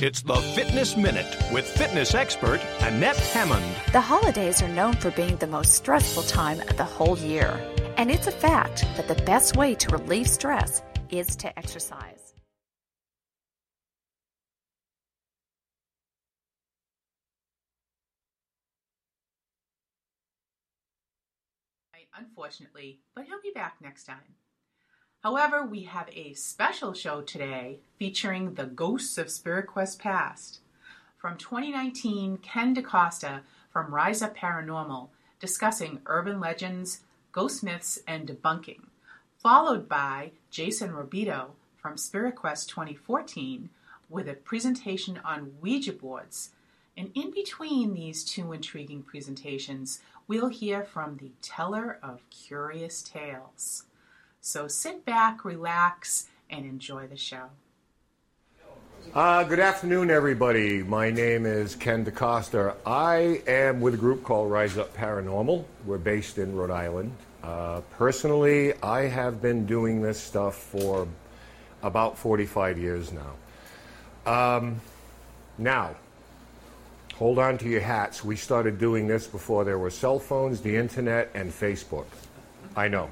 It's the Fitness Minute with fitness expert Annette Hammond. The holidays are known for being the most stressful time of the whole year. And it's a fact that the best way to relieve stress is to exercise. Unfortunately, but he'll be back next time. However, we have a special show today featuring the ghosts of Spirit Quest Past. From 2019, Ken DaCosta from Rise Up Paranormal discussing urban legends, ghost myths, and debunking, followed by Jason Robito from Spirit Quest 2014 with a presentation on Ouija boards. And in between these two intriguing presentations, we'll hear from the teller of curious tales. So sit back, relax, and enjoy the show. Uh, good afternoon, everybody. My name is Ken DaCosta. I am with a group called Rise Up Paranormal. We're based in Rhode Island. Uh, personally, I have been doing this stuff for about 45 years now. Um, now, hold on to your hats. We started doing this before there were cell phones, the internet, and Facebook. I know.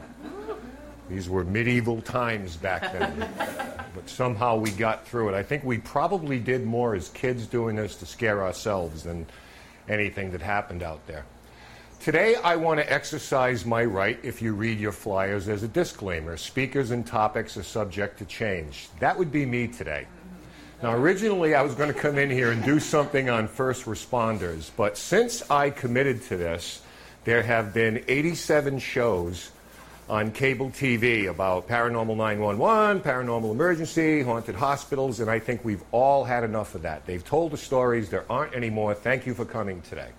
These were medieval times back then. but somehow we got through it. I think we probably did more as kids doing this to scare ourselves than anything that happened out there. Today, I want to exercise my right, if you read your flyers, as a disclaimer. Speakers and topics are subject to change. That would be me today. Now, originally, I was going to come in here and do something on first responders, but since I committed to this, there have been 87 shows on cable TV about paranormal 911, paranormal emergency, haunted hospitals, and I think we've all had enough of that. They've told the stories, there aren't any more. Thank you for coming today.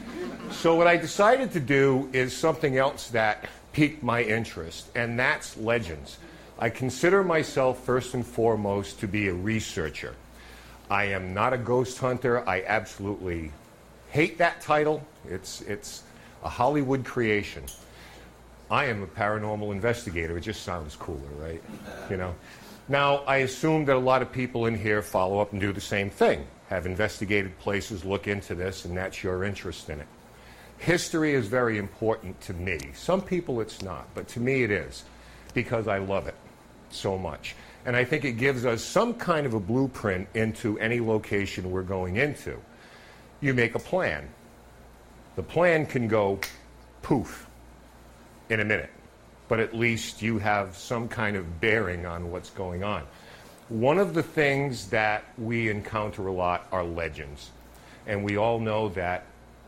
so, what I decided to do is something else that piqued my interest, and that's legends. I consider myself first and foremost to be a researcher. I am not a ghost hunter. I absolutely hate that title. It's, it's a Hollywood creation. I am a paranormal investigator. It just sounds cooler, right? You know. Now, I assume that a lot of people in here follow up and do the same thing. Have investigated places, look into this, and that's your interest in it. History is very important to me. Some people it's not, but to me it is because I love it so much. And I think it gives us some kind of a blueprint into any location we're going into. You make a plan. The plan can go poof in a minute, but at least you have some kind of bearing on what's going on. One of the things that we encounter a lot are legends. And we all know that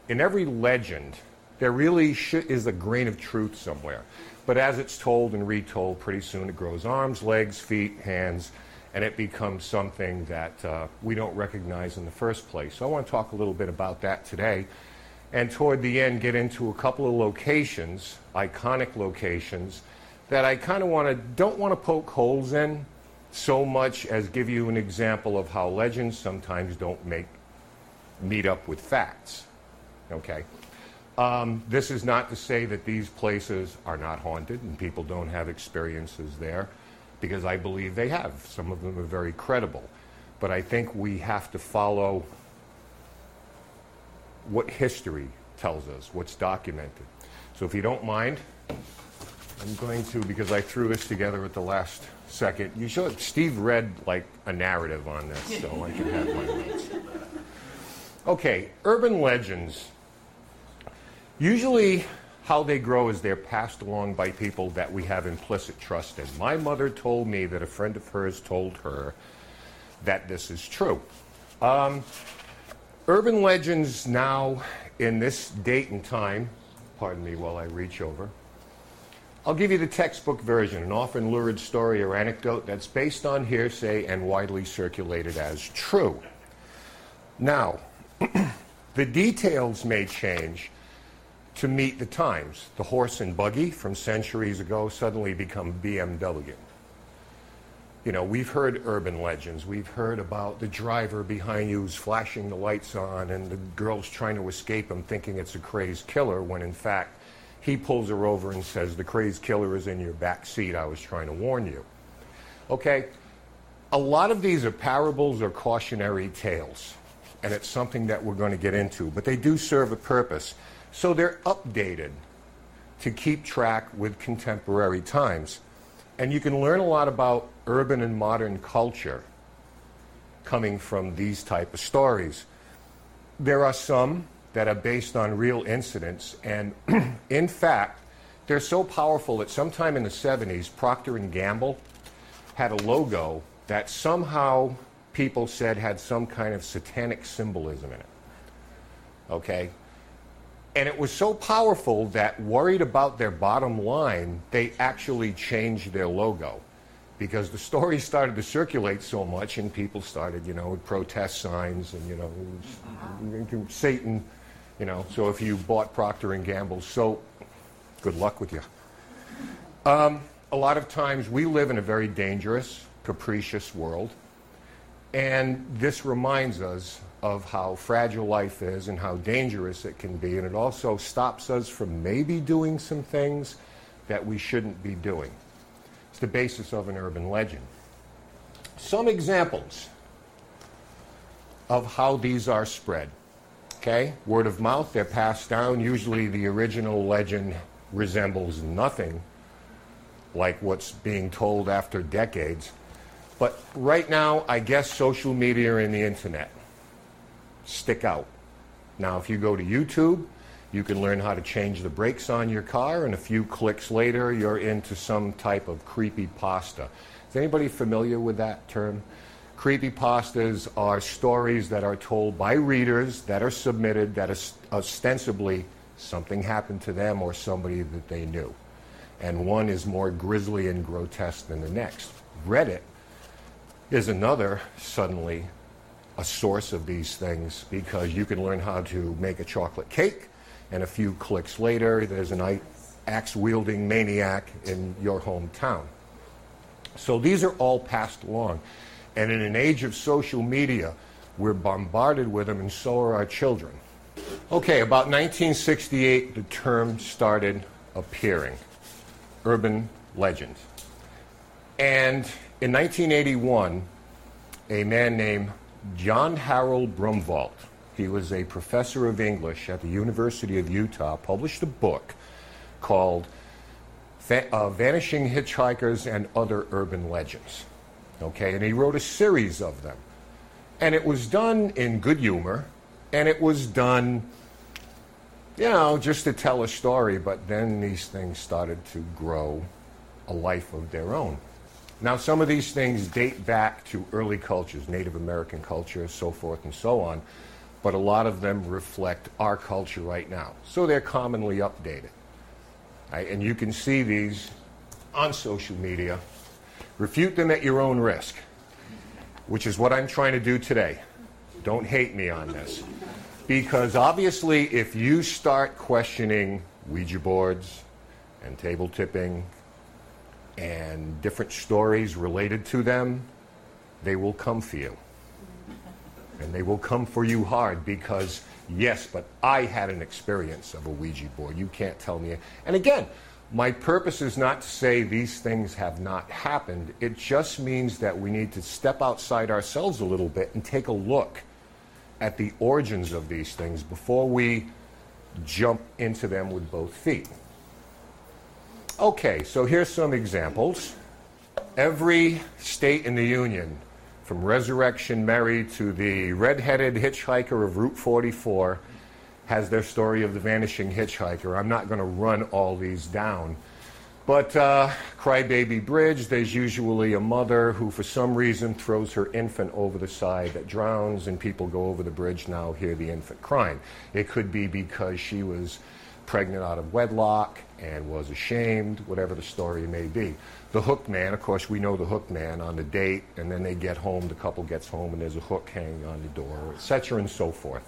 in every legend, there really is a grain of truth somewhere. But as it's told and retold, pretty soon it grows arms, legs, feet, hands, and it becomes something that uh, we don't recognize in the first place. So I want to talk a little bit about that today and toward the end get into a couple of locations, iconic locations, that I kind of want to don't want to poke holes in so much as give you an example of how legends sometimes don't make meet up with facts. Okay. Um, this is not to say that these places are not haunted and people don't have experiences there, because I believe they have. Some of them are very credible. But I think we have to follow what history tells us, what's documented. So if you don't mind, I'm going to, because I threw this together at the last second, you should, Steve read like a narrative on this, so I can have my notes. Okay, urban legends. Usually, how they grow is they're passed along by people that we have implicit trust in. My mother told me that a friend of hers told her that this is true. Um, Urban legends now, in this date and time, pardon me while I reach over, I'll give you the textbook version, an often lurid story or anecdote that's based on hearsay and widely circulated as true. Now, the details may change to meet the times. The horse and buggy from centuries ago suddenly become BMW you know, we've heard urban legends. We've heard about the driver behind you who's flashing the lights on and the girl's trying to escape him thinking it's a crazed killer when in fact he pulls her over and says, The crazed killer is in your back seat. I was trying to warn you. Okay? a lot of these are parables or cautionary tales, and it's something that we're going to get into, but they do serve a purpose. So they're updated to keep track with contemporary times. And you can learn a lot about urban and modern culture coming from these type of stories. There are some that are based on real incidents, and in fact, they're so powerful that sometime in the 70s, Procter & Gamble had a logo that somehow people said had some kind of satanic symbolism in it. Okay? And it was so powerful that, worried about their bottom line, they actually changed their logo because the story started to circulate so much and people started, you know, with protest signs and, you know, Satan, you know. So if you bought Procter & Gamble soap, good luck with you. Um, a lot of times we live in a very dangerous, capricious world. And this reminds us of how fragile life is and how dangerous it can be. And it also stops us from maybe doing some things that we shouldn't be doing. The basis of an urban legend. Some examples of how these are spread. Okay, word of mouth, they're passed down. Usually the original legend resembles nothing like what's being told after decades. But right now, I guess social media and the internet stick out. Now, if you go to YouTube, you can learn how to change the brakes on your car, and a few clicks later, you're into some type of creepy pasta. Is anybody familiar with that term? Creepy pastas are stories that are told by readers that are submitted that ostensibly something happened to them or somebody that they knew. And one is more grisly and grotesque than the next. Reddit is another suddenly a source of these things because you can learn how to make a chocolate cake, and a few clicks later, there's an axe wielding maniac in your hometown. So these are all passed along. And in an age of social media, we're bombarded with them, and so are our children. Okay, about 1968, the term started appearing urban legend. And in 1981, a man named John Harold Brunvand, he was a professor of English at the University of Utah, published a book called uh, Vanishing Hitchhikers and Other Urban Legends. Okay, and he wrote a series of them. And it was done in good humor, and it was done, you know, just to tell a story, but then these things started to grow a life of their own. Now, some of these things date back to early cultures, Native American culture, so forth and so on, but a lot of them reflect our culture right now. So they're commonly updated. Right? And you can see these on social media. Refute them at your own risk, which is what I'm trying to do today. Don't hate me on this. Because obviously, if you start questioning Ouija boards and table tipping and different stories related to them, they will come for you. And they will come for you hard because, yes, but I had an experience of a Ouija board. You can't tell me. And again, my purpose is not to say these things have not happened. It just means that we need to step outside ourselves a little bit and take a look at the origins of these things before we jump into them with both feet. Okay, so here's some examples. Every state in the Union, from Resurrection Mary to the red-headed hitchhiker of Route 44, has their story of the vanishing hitchhiker. I'm not going to run all these down. But uh, Crybaby Bridge, there's usually a mother who, for some reason, throws her infant over the side that drowns, and people go over the bridge now, hear the infant crying. It could be because she was pregnant out of wedlock and was ashamed, whatever the story may be. The hook man, of course, we know the hook man on the date, and then they get home, the couple gets home, and there's a hook hanging on the door, etc., and so forth.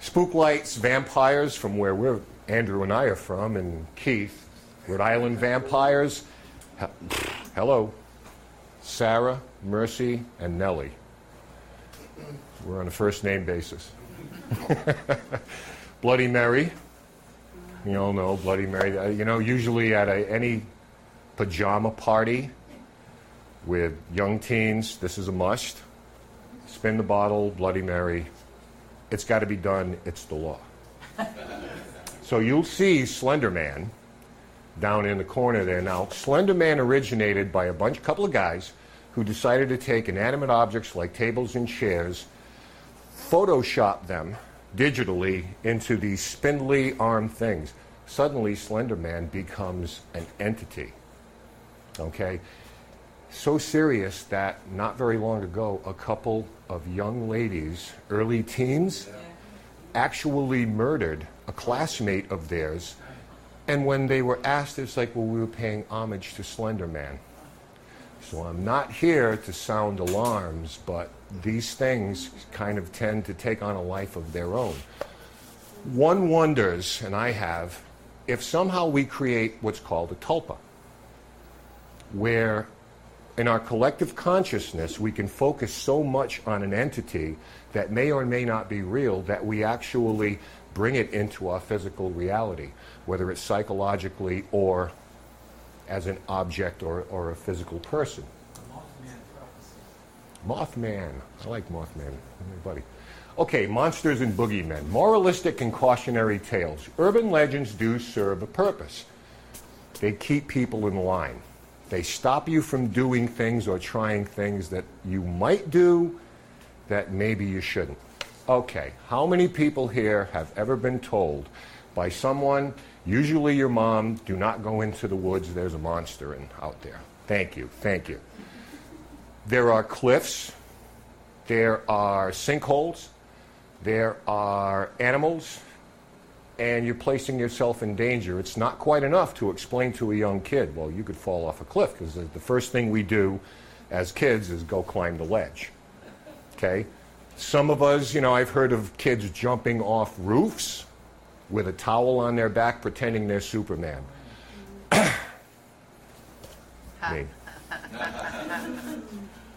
Spook lights, vampires, from where we're, Andrew and I are from, and Keith, Rhode Island vampires. Hello, Sarah, Mercy, and Nellie. We're on a first name basis. Bloody Mary, you all know Bloody Mary. Uh, you know, usually at a, any pajama party, with young teens, this is a must. Spin the bottle, Bloody Mary. It's got to be done. It's the law. so you'll see Slender Man down in the corner there. Now, Slender Man originated by a bunch, couple of guys who decided to take inanimate objects like tables and chairs, Photoshop them digitally into these spindly arm things. Suddenly, Slender Man becomes an entity. Okay? So serious that not very long ago, a couple of young ladies, early teens, actually murdered a classmate of theirs. And when they were asked, it's like, well, we were paying homage to Slender Man. So I'm not here to sound alarms, but these things kind of tend to take on a life of their own. One wonders, and I have, if somehow we create what's called a tulpa, where in our collective consciousness we can focus so much on an entity that may or may not be real that we actually bring it into our physical reality, whether it's psychologically or as an object or, or a physical person. Mothman. I like Mothman. Buddy. Okay, monsters and boogeymen. Moralistic and cautionary tales. Urban legends do serve a purpose. They keep people in line. They stop you from doing things or trying things that you might do that maybe you shouldn't. Okay, how many people here have ever been told by someone, usually your mom, do not go into the woods, there's a monster in, out there? Thank you, thank you. There are cliffs, there are sinkholes, there are animals, and you're placing yourself in danger. It's not quite enough to explain to a young kid, well, you could fall off a cliff, because the first thing we do as kids is go climb the ledge. Okay? Some of us, you know, I've heard of kids jumping off roofs with a towel on their back pretending they're Superman. Me.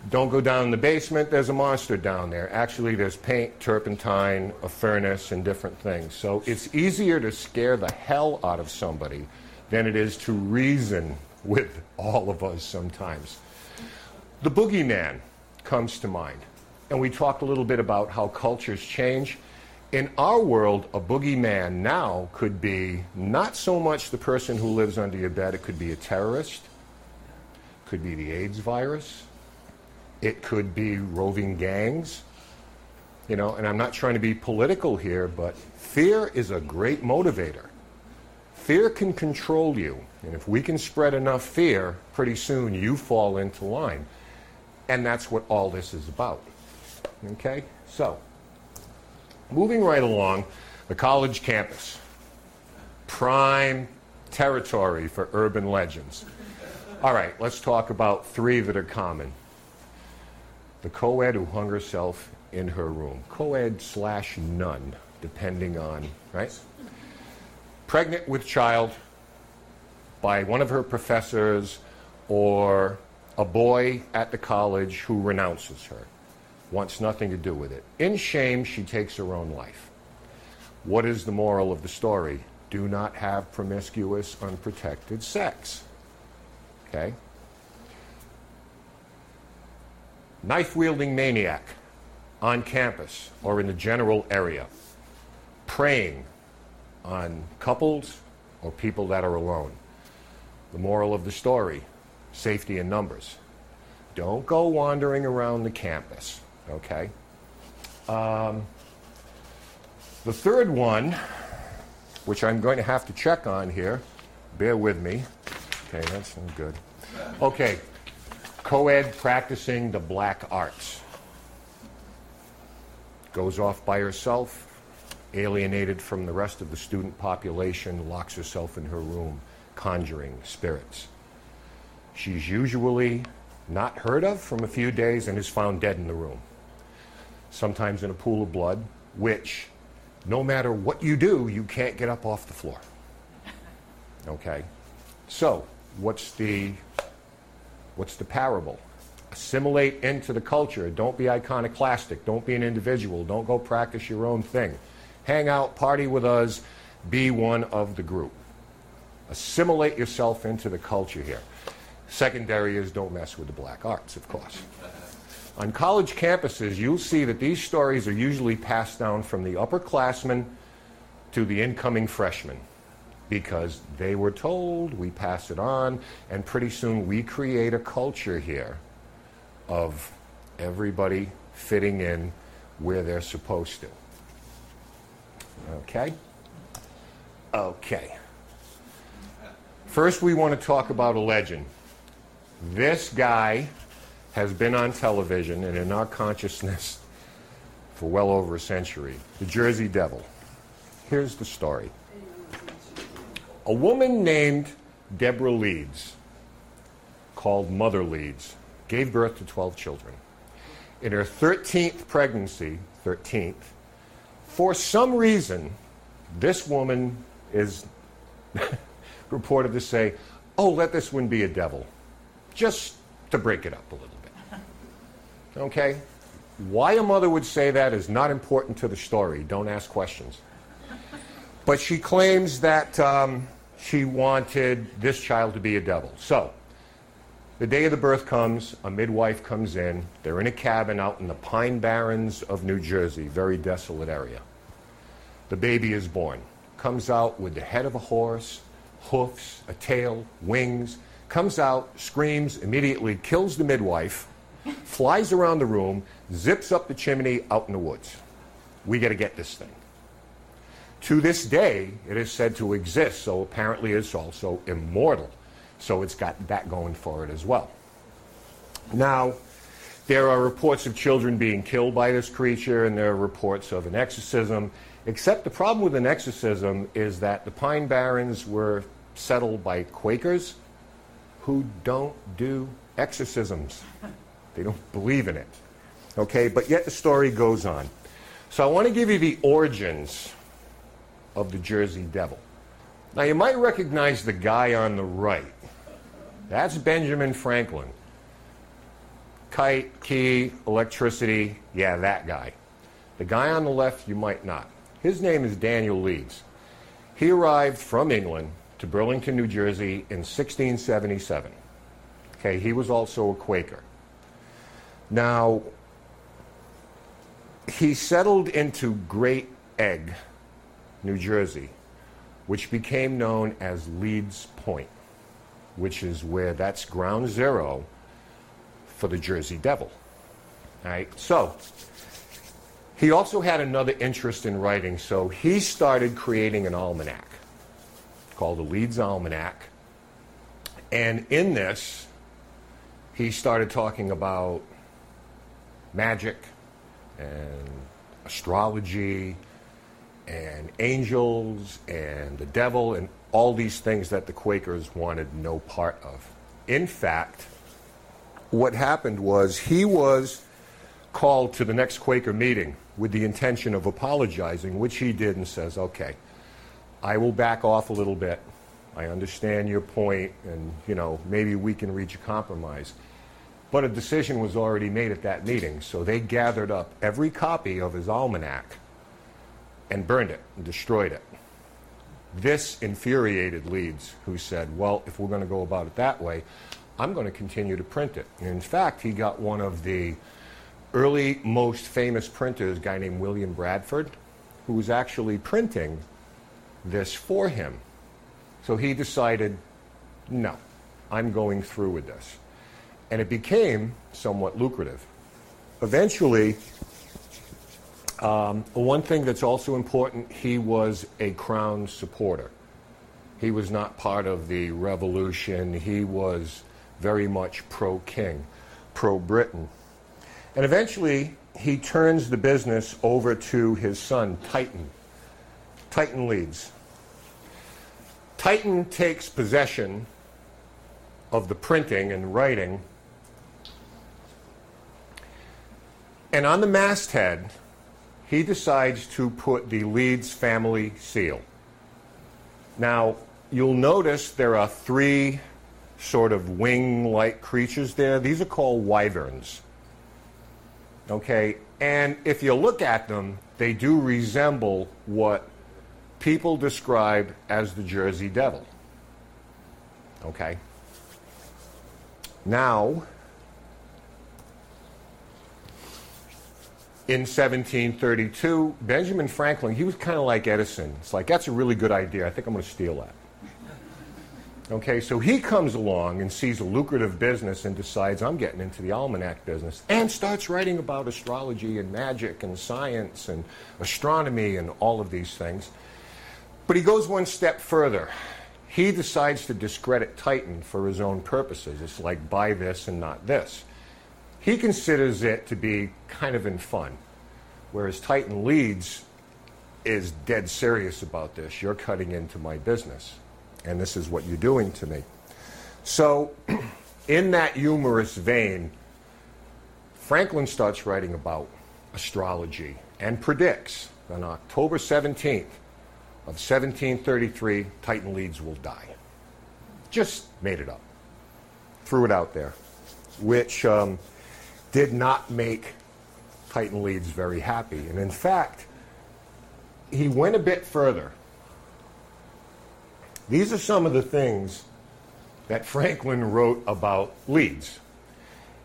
Don't go down in the basement, there's a monster down there. Actually, there's paint, turpentine, a furnace, and different things. So it's easier to scare the hell out of somebody than it is to reason with all of us sometimes. The boogeyman comes to mind. And we talked a little bit about how cultures change. In our world, a boogeyman now could be not so much the person who lives under your bed, it could be a terrorist, could be the AIDS virus, it could be roving gangs. You know, and I'm not trying to be political here, but fear is a great motivator. Fear can control you. And if we can spread enough fear, pretty soon you fall into line. And that's what all this is about. Okay? So, moving right along, the college campus. Prime territory for urban legends. All right, let's talk about three that are common the co ed who hung herself in her room. Co ed slash nun, depending on, right? Pregnant with child by one of her professors or a boy at the college who renounces her, wants nothing to do with it. In shame, she takes her own life. What is the moral of the story? Do not have promiscuous, unprotected sex. Okay? Knife wielding maniac on campus or in the general area, preying on couples or people that are alone. The moral of the story safety in numbers. Don't go wandering around the campus, okay? Um, the third one, which I'm going to have to check on here, bear with me. Okay, that's good. Okay, co-ed practicing the black arts. Goes off by herself, alienated from the rest of the student population, locks herself in her room, conjuring spirits. She's usually not heard of from a few days and is found dead in the room. Sometimes in a pool of blood, which, no matter what you do, you can't get up off the floor. Okay? So, what's the What's the parable? Assimilate into the culture. Don't be iconoclastic. Don't be an individual. Don't go practice your own thing. Hang out, party with us, be one of the group. Assimilate yourself into the culture here. Secondary is don't mess with the black arts, of course. On college campuses, you'll see that these stories are usually passed down from the upperclassmen to the incoming freshmen because they were told, we pass it on, and pretty soon we create a culture here of everybody fitting in where they're supposed to. Okay? Okay. First, we want to talk about a legend. This guy has been on television and in our consciousness for well over a century the Jersey Devil. Here's the story. A woman named Deborah Leeds, called Mother Leeds, gave birth to 12 children. In her 13th pregnancy, 13th, for some reason, this woman is reported to say, Oh, let this one be a devil, just to break it up a little bit. Okay? Why a mother would say that is not important to the story. Don't ask questions. But she claims that um, she wanted this child to be a devil. So, the day of the birth comes, a midwife comes in. They're in a cabin out in the Pine Barrens of New Jersey, very desolate area. The baby is born. Comes out with the head of a horse, hoofs, a tail, wings, comes out, screams, immediately kills the midwife, flies around the room, zips up the chimney out in the woods. We got to get this thing. To this day, it is said to exist, so apparently it's also immortal. So it's got that going for it as well. Now, there are reports of children being killed by this creature, and there are reports of an exorcism. Except the problem with an exorcism is that the Pine Barrens were settled by Quakers who don't do exorcisms. They don't believe in it. Okay, but yet the story goes on. So I want to give you the origins of the Jersey Devil. Now you might recognize the guy on the right. That's Benjamin Franklin. Kite, key, electricity, yeah, that guy. The guy on the left, you might not. His name is Daniel Leeds. He arrived from England to Burlington, New Jersey in 1677. Okay, he was also a Quaker. Now, he settled into Great Egg, New Jersey, which became known as Leeds Point, which is where that's ground zero for the Jersey Devil. All right, so he also had another interest in writing, so he started creating an almanac called the Leeds Almanac. And in this, he started talking about magic and astrology and angels and the devil and all these things that the Quakers wanted no part of. In fact, what happened was he was called to the next Quaker meeting with the intention of apologizing, which he did and says, okay, I will back off a little bit. I understand your point, and you know maybe we can reach a compromise. But a decision was already made at that meeting, so they gathered up every copy of his almanac and burned it and destroyed it. This infuriated Leeds, who said, Well, if we're going to go about it that way, I'm going to continue to print it. And in fact, he got one of the early, most famous printers, a guy named William Bradford, who was actually printing this for him. So he decided, no, I'm going through with this. And it became somewhat lucrative. Eventually, um, one thing that's also important, he was a Crown supporter. He was not part of the revolution. He was very much pro king, pro Britain. And eventually, he turns the business over to his son, Titan. Titan Leeds. Titan takes possession of the printing and writing, and on the masthead, he decides to put the Leeds family seal. Now, you'll notice there are three sort of wing like creatures there. These are called wyverns. Okay, and if you look at them, they do resemble what people describe as the Jersey Devil. Okay? Now, in 1732, Benjamin Franklin, he was kind of like Edison. It's like, that's a really good idea. I think I'm going to steal that. Okay, so he comes along and sees a lucrative business and decides, I'm getting into the almanac business, and starts writing about astrology and magic and science and astronomy and all of these things. But he goes one step further. He decides to discredit Titan for his own purposes. It's like buy this and not this. He considers it to be kind of in fun, whereas Titan Leeds is dead serious about this. You're cutting into my business and this is what you're doing to me. So, in that humorous vein, Franklin starts writing about astrology and predicts on October 17th of 1733, Titan Leeds will die. Just made it up. Threw it out there, which um, did not make Titan Leeds very happy. And in fact, he went a bit further these are some of the things that Franklin wrote about Leeds.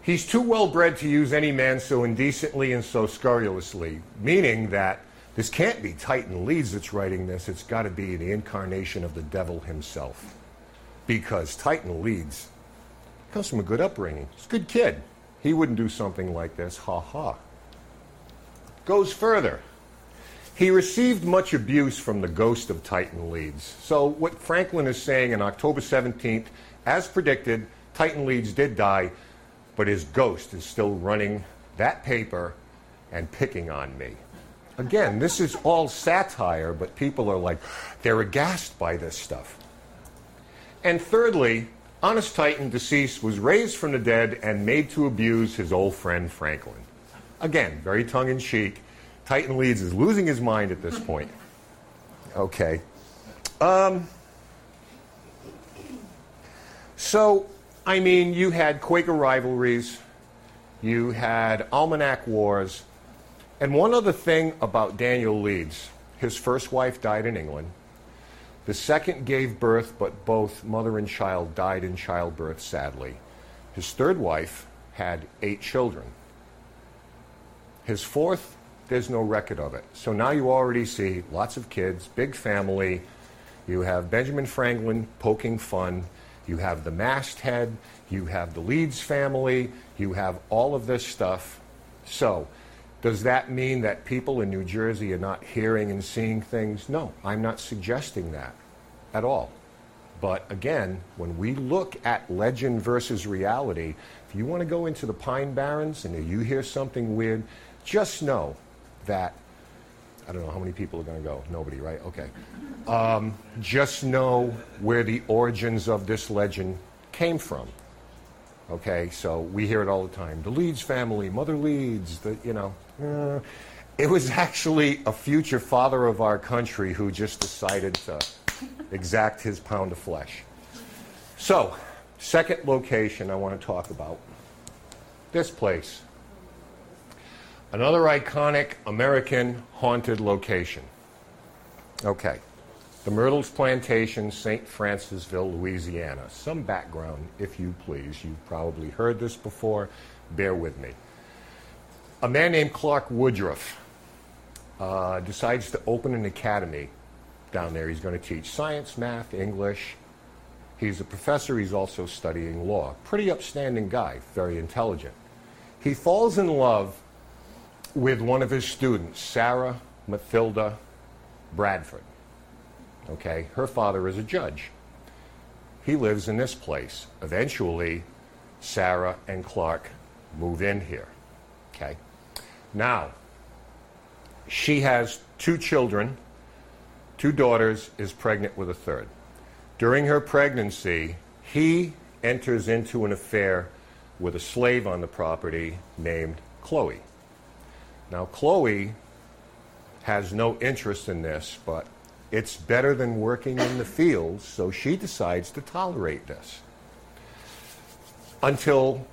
He's too well bred to use any man so indecently and so scurrilously, meaning that this can't be Titan Leeds that's writing this. It's got to be the incarnation of the devil himself. Because Titan Leeds comes from a good upbringing. He's a good kid. He wouldn't do something like this. Ha ha. Goes further. He received much abuse from the ghost of Titan Leeds. So, what Franklin is saying on October 17th, as predicted, Titan Leeds did die, but his ghost is still running that paper and picking on me. Again, this is all satire, but people are like, they're aghast by this stuff. And thirdly, Honest Titan, deceased, was raised from the dead and made to abuse his old friend Franklin. Again, very tongue in cheek. Titan Leeds is losing his mind at this point. Okay. Um, so, I mean, you had Quaker rivalries, you had almanac wars, and one other thing about Daniel Leeds his first wife died in England. The second gave birth, but both mother and child died in childbirth, sadly. His third wife had eight children. His fourth there's no record of it. So now you already see lots of kids, big family. You have Benjamin Franklin poking fun. You have the masthead. You have the Leeds family. You have all of this stuff. So, does that mean that people in New Jersey are not hearing and seeing things? No, I'm not suggesting that at all. But again, when we look at legend versus reality, if you want to go into the Pine Barrens and you hear something weird, just know that I don't know how many people are going to go. Nobody, right? Okay. Um, just know where the origins of this legend came from. Okay, so we hear it all the time. The Leeds family, Mother Leeds, the, you know. It was actually a future father of our country who just decided to exact his pound of flesh. So, second location I want to talk about this place. Another iconic American haunted location. Okay. The Myrtles Plantation, St. Francisville, Louisiana. Some background, if you please. You've probably heard this before. Bear with me. A man named Clark Woodruff uh, decides to open an academy down there. He's going to teach science, math, English. He's a professor. He's also studying law. Pretty upstanding guy, very intelligent. He falls in love with one of his students, Sarah Mathilda Bradford. Okay, her father is a judge. He lives in this place. Eventually, Sarah and Clark move in here. Okay, now she has two children, two daughters, is pregnant with a third. During her pregnancy, he enters into an affair with a slave on the property named Chloe. Now, Chloe has no interest in this, but it's better than working in the fields, so she decides to tolerate this. Until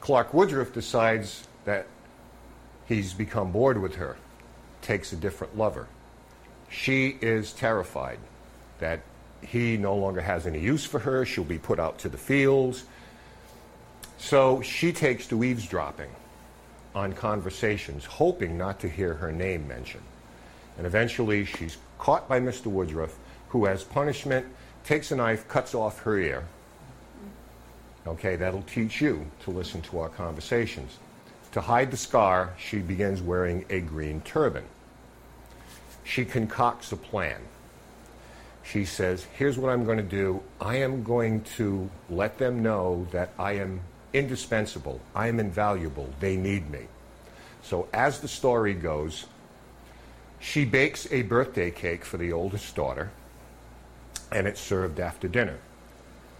Clark Woodruff decides that he's become bored with her, takes a different lover. She is terrified that he no longer has any use for her. She'll be put out to the fields. So she takes to eavesdropping on conversations, hoping not to hear her name mentioned. And eventually she's caught by Mr. Woodruff, who, as punishment, takes a knife, cuts off her ear. Okay, that'll teach you to listen to our conversations. To hide the scar, she begins wearing a green turban. She concocts a plan. She says, Here's what I'm going to do. I am going to let them know that I am indispensable. I am invaluable. They need me. So, as the story goes, she bakes a birthday cake for the oldest daughter, and it's served after dinner.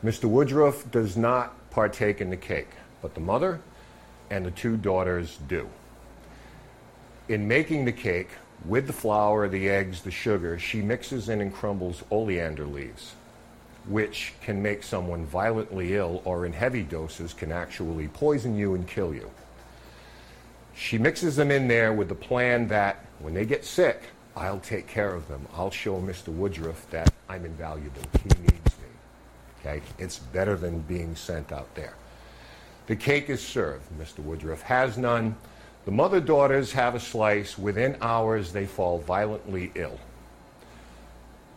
Mr. Woodruff does not partake in the cake, but the mother and the two daughters do. In making the cake, with the flour, the eggs, the sugar, she mixes in and crumbles oleander leaves, which can make someone violently ill or in heavy doses can actually poison you and kill you. She mixes them in there with the plan that when they get sick, I'll take care of them. I'll show Mr. Woodruff that I'm invaluable. He needs me. Okay? It's better than being sent out there. The cake is served. Mr. Woodruff has none. The mother daughters have a slice. Within hours, they fall violently ill.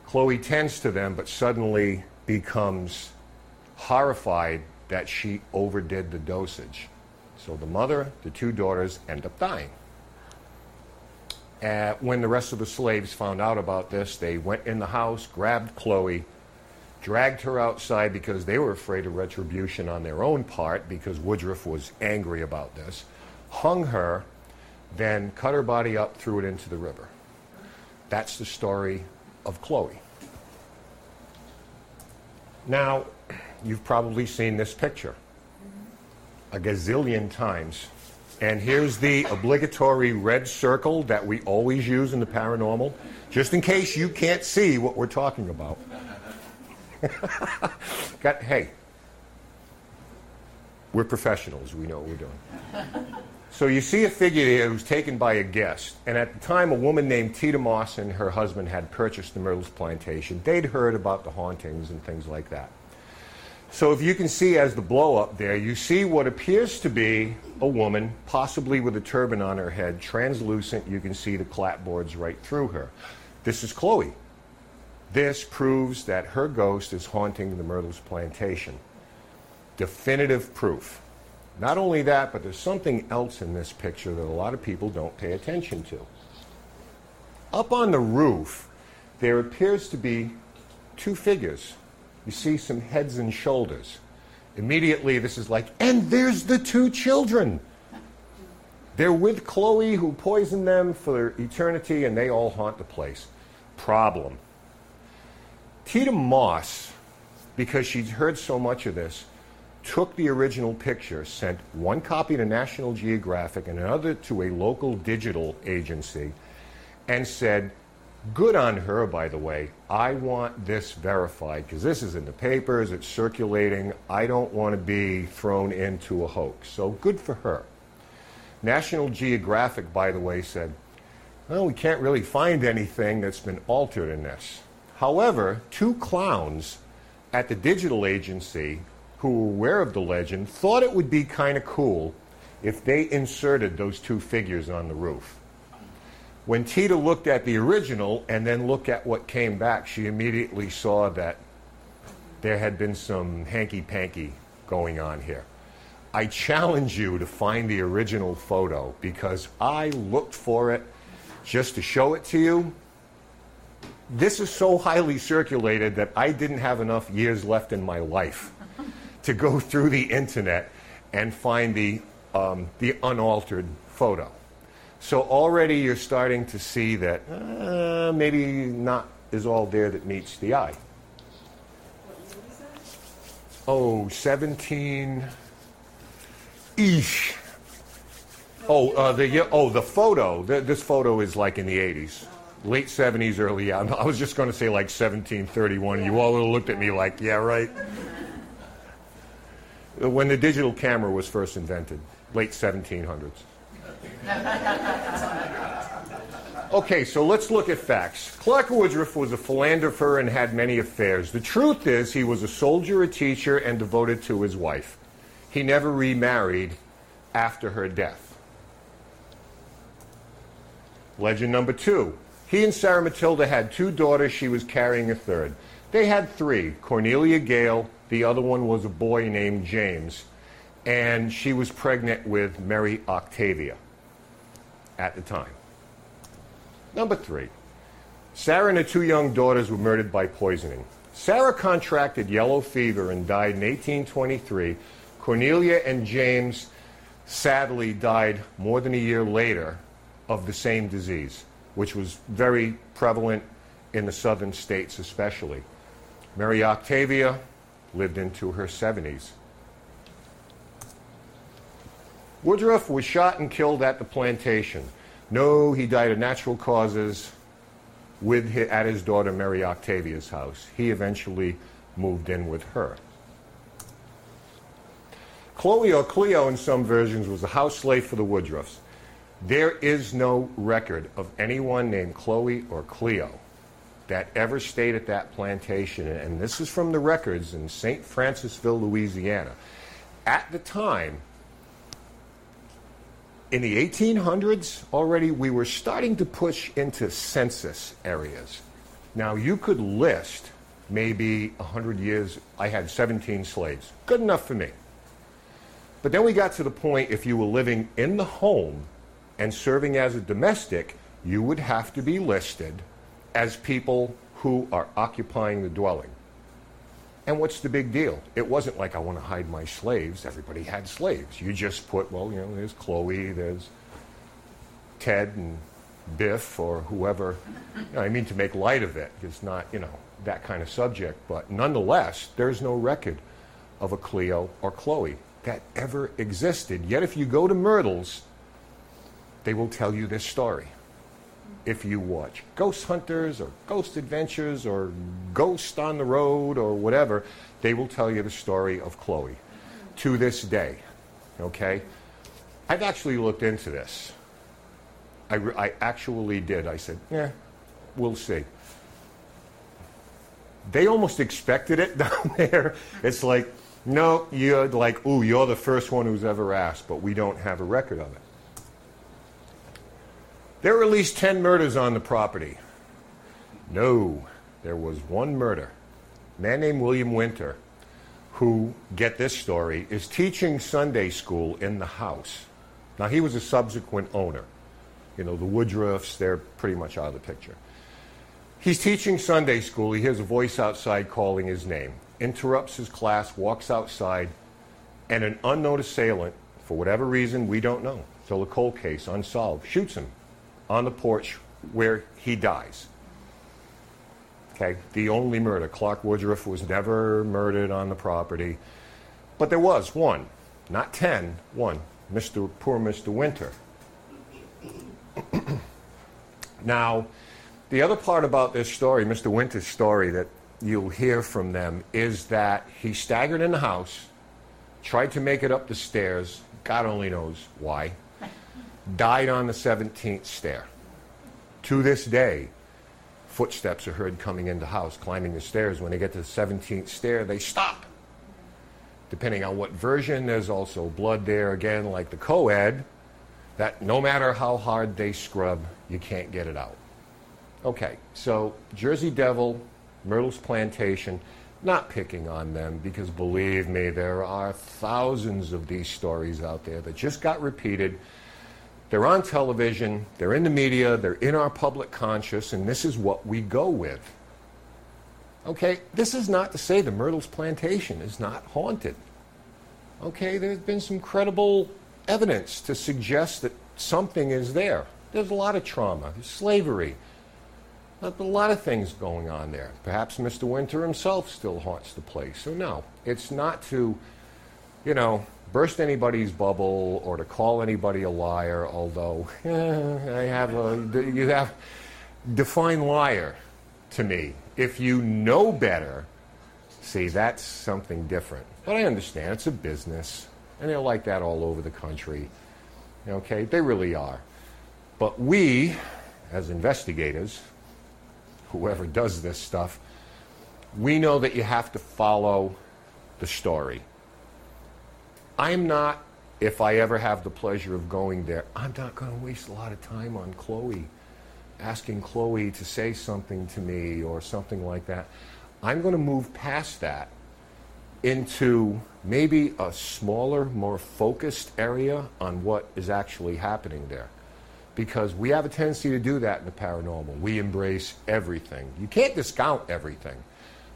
Chloe tends to them, but suddenly becomes horrified that she overdid the dosage. So the mother, the two daughters end up dying. Uh, when the rest of the slaves found out about this, they went in the house, grabbed Chloe, dragged her outside because they were afraid of retribution on their own part because Woodruff was angry about this, hung her, then cut her body up, threw it into the river. That's the story of Chloe. Now, you've probably seen this picture a gazillion times. And here's the obligatory red circle that we always use in the paranormal, just in case you can't see what we're talking about. Got, hey, we're professionals. We know what we're doing. So you see a figure here who's taken by a guest. And at the time, a woman named Teeta Moss and her husband had purchased the Myrtles plantation. They'd heard about the hauntings and things like that. So if you can see as the blow up there, you see what appears to be a woman, possibly with a turban on her head, translucent. You can see the clapboards right through her. This is Chloe. This proves that her ghost is haunting the Myrtles plantation. Definitive proof. Not only that, but there's something else in this picture that a lot of people don't pay attention to. Up on the roof, there appears to be two figures you see some heads and shoulders. Immediately, this is like, and there's the two children. They're with Chloe, who poisoned them for eternity, and they all haunt the place. Problem. Teeta Moss, because she'd heard so much of this, took the original picture, sent one copy to National Geographic and another to a local digital agency, and said, Good on her, by the way. I want this verified because this is in the papers, it's circulating. I don't want to be thrown into a hoax. So good for her. National Geographic, by the way, said, well, we can't really find anything that's been altered in this. However, two clowns at the digital agency who were aware of the legend thought it would be kind of cool if they inserted those two figures on the roof. When Teeta looked at the original and then looked at what came back, she immediately saw that there had been some hanky panky going on here. I challenge you to find the original photo because I looked for it just to show it to you. This is so highly circulated that I didn't have enough years left in my life to go through the internet and find the, um, the unaltered photo. So already you're starting to see that uh, maybe not is all there that meets the eye. Oh, 17 ish. Oh, uh, the oh the photo. The, this photo is like in the 80s, late 70s, early. I was just going to say like 1731. You all looked at me like, yeah, right. When the digital camera was first invented, late 1700s. Okay, so let's look at facts. Clark Woodruff was a philanderer and had many affairs. The truth is, he was a soldier, a teacher, and devoted to his wife. he never remarried after her death. Legend number two. He and Sarah Matilda had two daughters. She was carrying a third. They had three Cornelia Gale, the other one was a boy named James, and she was pregnant with Mary Octavia at the time. Number three. Sarah and her two young daughters were murdered by poisoning. Sarah contracted yellow fever and died in 1823. Cornelia and James sadly died more than a year later of the same disease, which was very prevalent in the southern states, especially. Mary Octavia lived into her 70s. Woodruff was shot and killed at the plantation. No, he died of natural causes with his, at his daughter Mary Octavia's house. He eventually moved in with her. Chloe or Cleo in some versions was a house slave for the Woodruffs. There is no record of anyone named Chloe or Cleo that ever stayed at that plantation, and this is from the records in St. Francisville, Louisiana. At the time, in the 1800s already, we were starting to push into census areas. Now, you could list maybe 100 years, I had 17 slaves. Good enough for me. But then we got to the point if you were living in the home and serving as a domestic, you would have to be listed as people who are occupying the dwelling. And what's the big deal? It wasn't like I want to hide my slaves. Everybody had slaves. You just put, well, you know, there's Chloe, there's Ted and Biff or whoever. You know, I mean to make light of it. It's not, you know, that kind of subject. But nonetheless, there's no record of a Cleo or Chloe that ever existed. Yet if you go to Myrtles, they will tell you this story if you watch Ghost Hunters or Ghost Adventures or Ghost on the Road or whatever, they will tell you the story of Chloe to this day. Okay? I've actually looked into this. I, re- I actually did. I said, yeah, we'll see. They almost expected it down there. It's like, no, you're like, ooh, you're the first one who's ever asked, but we don't have a record of it. There were at least 10 murders on the property. No, there was one murder. A man named William Winter, who, get this story, is teaching Sunday school in the house. Now, he was a subsequent owner. You know, the Woodruffs, they're pretty much out of the picture. He's teaching Sunday school. He hears a voice outside calling his name, interrupts his class, walks outside, and an unknown assailant, for whatever reason, we don't know, still a cold case, unsolved, shoots him on the porch where he dies. Okay, the only murder. Clark Woodruff was never murdered on the property, but there was one, not ten, one. Mr. Poor Mr. Winter. now, the other part about this story, Mr. Winter's story, that you'll hear from them is that he staggered in the house, tried to make it up the stairs, God only knows why, died on the 17th stair. To this day, footsteps are heard coming into house, climbing the stairs. When they get to the 17th stair, they stop. Depending on what version, there's also blood there again, like the co-ed, that no matter how hard they scrub, you can't get it out. Okay, so Jersey Devil, Myrtles Plantation, not picking on them because believe me, there are thousands of these stories out there that just got repeated they're on television, they're in the media, they're in our public conscious, and this is what we go with. Okay, this is not to say the Myrtles Plantation is not haunted. Okay, there's been some credible evidence to suggest that something is there. There's a lot of trauma, there's slavery, There's a lot of things going on there. Perhaps Mr. Winter himself still haunts the place. So, no, it's not to, you know, burst anybody's bubble or to call anybody a liar, although I have a, you have, define liar to me. If you know better, see, that's something different. But I understand, it's a business, and they're like that all over the country. Okay, they really are. But we, as investigators, whoever does this stuff, we know that you have to follow the story. I'm not, if I ever have the pleasure of going there, I'm not going to waste a lot of time on Chloe, asking Chloe to say something to me or something like that. I'm going to move past that into maybe a smaller, more focused area on what is actually happening there. Because we have a tendency to do that in the paranormal. We embrace everything. You can't discount everything.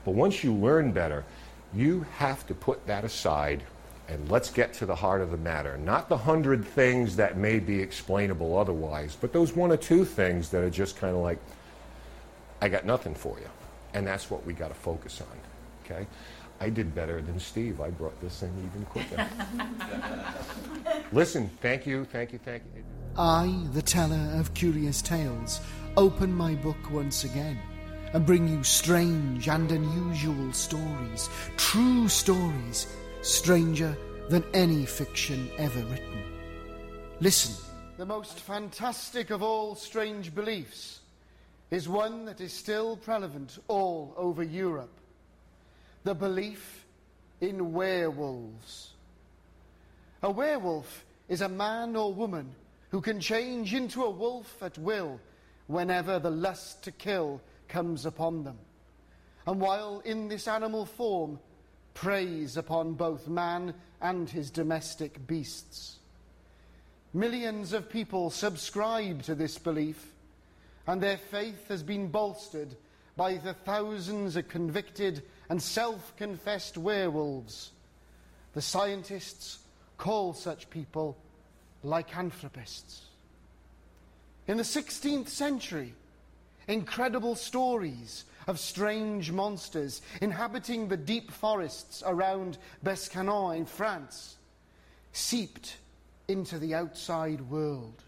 But once you learn better, you have to put that aside and let's get to the heart of the matter. Not the hundred things that may be explainable otherwise, but those one or two things that are just kind of like, I got nothing for you. And that's what we got to focus on. Okay? I did better than Steve. I brought this thing even quicker. Listen, thank you, thank you, thank you. I, the teller of curious tales, open my book once again and bring you strange and unusual stories, true stories, stranger than any fiction ever written. Listen. The most fantastic of all strange beliefs is one that is still prevalent all over Europe the belief in werewolves. A werewolf is a man or woman who can change into a wolf at will whenever the lust to kill comes upon them. And while in this animal form, preys upon both man and his domestic beasts. Millions of people subscribe to this belief, and their faith has been bolstered by the thousands of convicted and self confessed werewolves. The scientists call such people lycanthropists. In the 16th century, incredible stories of strange monsters inhabiting the deep forests around Besançon in France seeped into the outside world.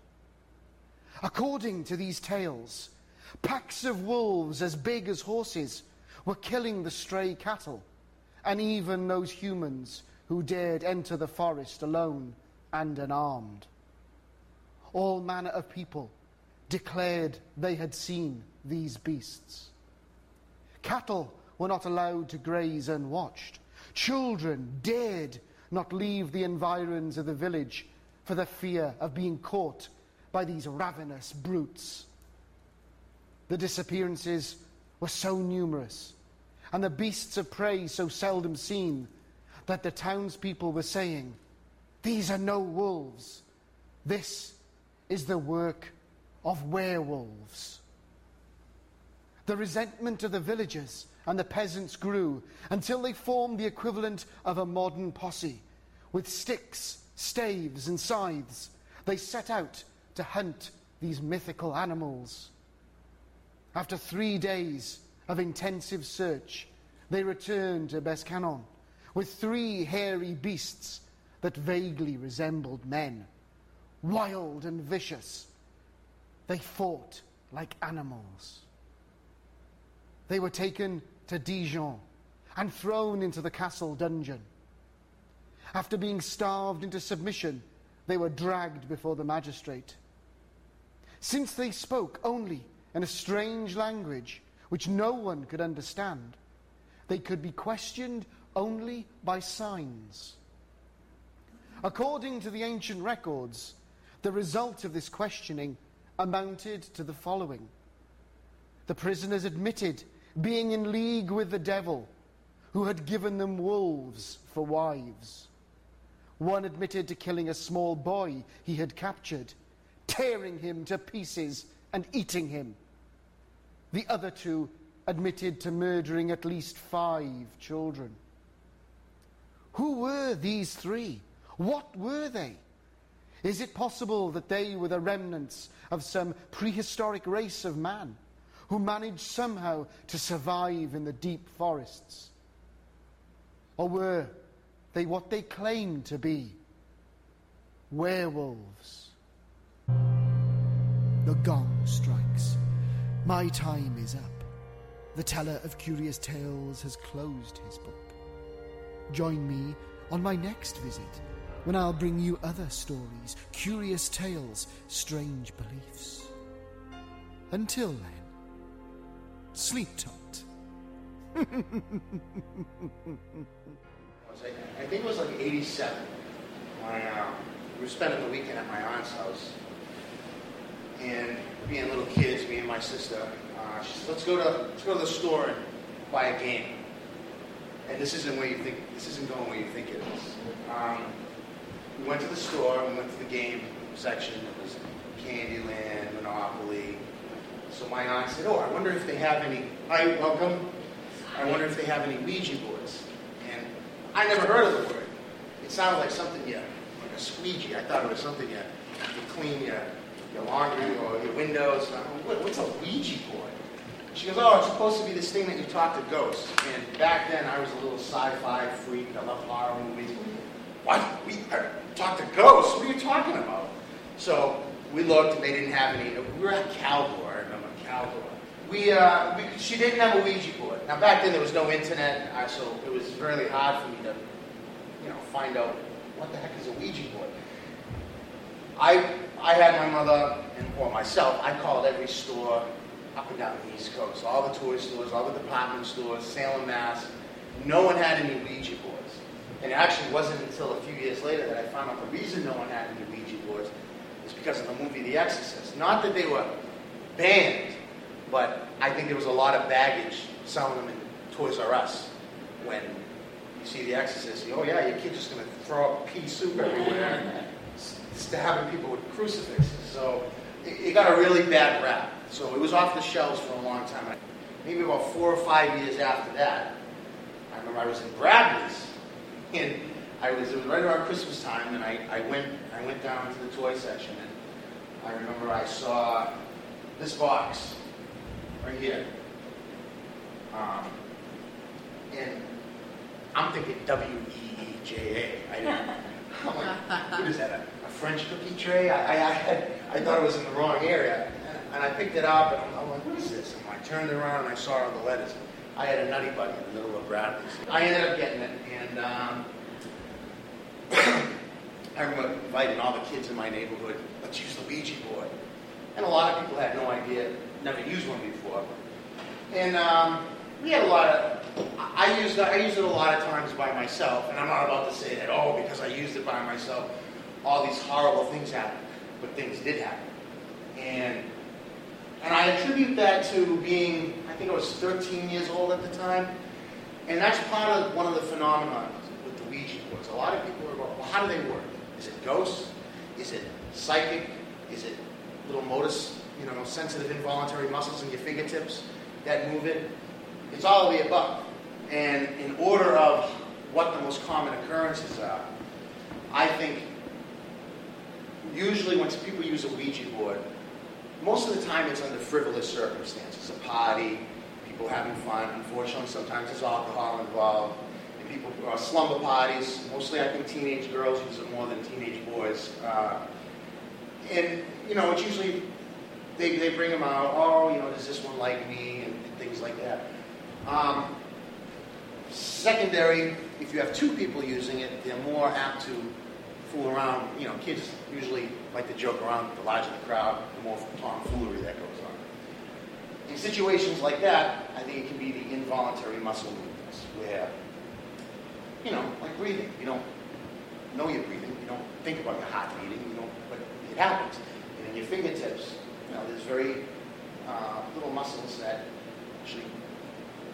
According to these tales, packs of wolves as big as horses were killing the stray cattle and even those humans who dared enter the forest alone and unarmed. All manner of people declared they had seen these beasts. Cattle were not allowed to graze unwatched. Children dared not leave the environs of the village for the fear of being caught by these ravenous brutes. The disappearances were so numerous and the beasts of prey so seldom seen that the townspeople were saying, These are no wolves. This is the work of werewolves. The resentment of the villagers and the peasants grew until they formed the equivalent of a modern posse. With sticks, staves, and scythes, they set out to hunt these mythical animals. After three days of intensive search, they returned to Besançon with three hairy beasts that vaguely resembled men. Wild and vicious, they fought like animals. They were taken to Dijon and thrown into the castle dungeon. After being starved into submission, they were dragged before the magistrate. Since they spoke only in a strange language which no one could understand, they could be questioned only by signs. According to the ancient records, the result of this questioning amounted to the following The prisoners admitted being in league with the devil, who had given them wolves for wives. One admitted to killing a small boy he had captured, tearing him to pieces and eating him. The other two admitted to murdering at least five children. Who were these three? What were they? Is it possible that they were the remnants of some prehistoric race of man? Who managed somehow to survive in the deep forests? Or were they what they claimed to be? Werewolves. The gong strikes. My time is up. The teller of curious tales has closed his book. Join me on my next visit when I'll bring you other stories, curious tales, strange beliefs. Until then, sleep tight. I think it was like 87. my, uh, we were spending the weekend at my aunt's house, and being little kids, me and my sister, uh, she said, "Let's go to let's go to the store and buy a game." And this isn't where you think this isn't going where you think it is. Um, we went to the store. We went to the game section. It was Candyland, Monopoly. So my aunt said, "Oh, I wonder if they have any." Hi, welcome. I wonder if they have any Ouija boards. And I never heard of the word. It sounded like something you, like a squeegee. I thought it was something you, you clean your, your laundry or your windows. I'm what, what's a Ouija board? She goes, oh, it's supposed to be this thing that you talk to ghosts. And back then, I was a little sci-fi freak. I love horror movies. What? We uh, talk to ghosts? What are you talking about? So we looked, and they didn't have any. We were at Caldor. We, uh, we, she didn't have a Ouija board. Now back then there was no internet, uh, so it was really hard for me to, you know, find out what the heck is a Ouija board. I, I had my mother and or myself. I called every store up and down the East Coast, all the toy stores, all the department stores, Salem, Mass. No one had any Ouija boards. And it actually wasn't until a few years later that I found out the reason no one had any Ouija boards is because of the movie The Exorcist. Not that they were banned, but I think there was a lot of baggage selling them in Toys R Us when you see The Exorcist. You, oh yeah, your kid's just going to throw up pea soup everywhere, stabbing people with crucifixes. So it, it got a really bad rap. So it was off the shelves for a long time. Maybe about four or five years after that, I remember I was in Bradley's, and I was it was right around Christmas time, and I, I went I went down to the toy section, and I remember I saw this box right here. Um, and I'm thinking W E E J A. I didn't. I'm like, what is that? A, a French cookie tray? I, I, I, had, I thought it was in the wrong area, and I picked it up, and I'm, I'm like, what is this? And I turned it around, and I saw all the letters. I had a nutty buddy in the middle of Bradley's. I ended up getting it, and um, I remember inviting all the kids in my neighborhood. Let's use the Ouija board. And a lot of people had no idea, never used one before. And um, we had a lot of, I used, I used it a lot of times by myself, and I'm not about to say that, oh, because I used it by myself, all these horrible things happened. But things did happen. And, and I attribute that to being, I think I was 13 years old at the time, and that's part of one of the phenomena with the Ouija boards. A lot of people are going, well, how do they work? Is it ghosts? Is it psychic? Is it little motus, you know, sensitive involuntary muscles in your fingertips that move it? It's all of the above. And in order of what the most common occurrences are, I think usually when people use a Ouija board, most of the time it's under frivolous circumstances. A party, people having fun. Unfortunately, sometimes there's alcohol involved. And people uh, slumber parties. Mostly, I think teenage girls use it more than teenage boys. Uh, and you know, it's usually they, they bring them out. Oh, you know, does this one like me and, things like that. Um, secondary, if you have two people using it, they're more apt to fool around. You know, kids usually like to joke around. The larger the crowd, the more tomfoolery that goes on. In situations like that, I think it can be the involuntary muscle movements where, you know, like breathing. You don't know you're breathing. You don't think about your heart beating. You don't, but it happens. And in your fingertips, you know, there's very uh, little muscles that actually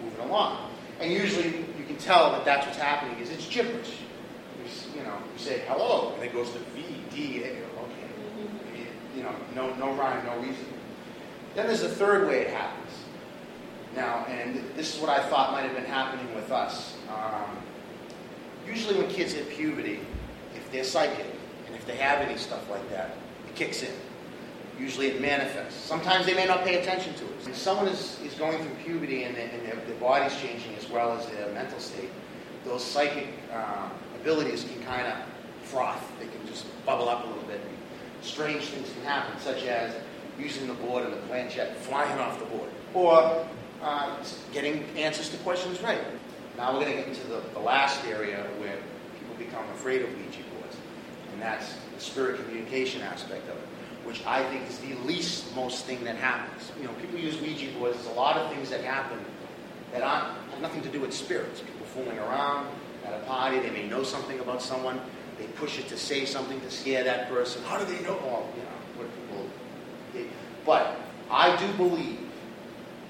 move it along. And usually you can tell that that's what's happening is it's gibberish. You, you know, you say hello, and it goes to V, D, A, okay. You know, no, no rhyme, no reason. Then there's a third way it happens. Now, and this is what I thought might have been happening with us. Um, usually when kids hit puberty, if they're psychic, and if they have any stuff like that, kicks in. Usually it manifests. Sometimes they may not pay attention to it. When someone is, is going through puberty and, and their, their body's changing as well as their mental state, those psychic uh, abilities can kind of froth. They can just bubble up a little bit. Strange things can happen, such as using the board and the planchette flying off the board, or uh, getting answers to questions right. Now we're going to get into the, the last area where people become afraid of Ouija and that's the spirit communication aspect of it, which I think is the least most thing that happens. You know, people use Ouija boards. There's a lot of things that happen that aren't, have nothing to do with spirits. People fooling around at a party, they may know something about someone. they push it to say something to scare that person. How do they know? Well, you know, what people. They, but I do believe,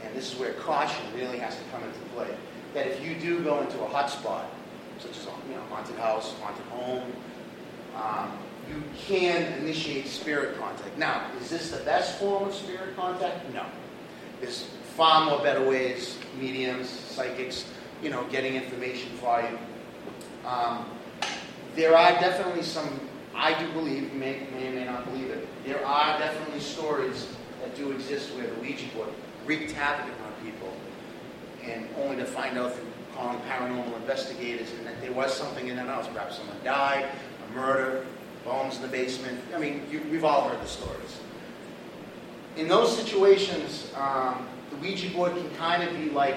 and this is where caution really has to come into play, that if you do go into a hot spot, such as you know, haunted house, haunted home, um, you can initiate spirit contact. Now, is this the best form of spirit contact? No. There's far more better ways, mediums, psychics, you know, getting information for you. Um, there are definitely some, I do believe, may, may or may not believe it, there are definitely stories that do exist where the Ouija board wreaked havoc on people, and only to find out through calling paranormal investigators and that there was something in that house. Perhaps someone died, murder, bones in the basement. I mean, you, we've all heard the stories. In those situations, um, the Ouija board can kind of be like,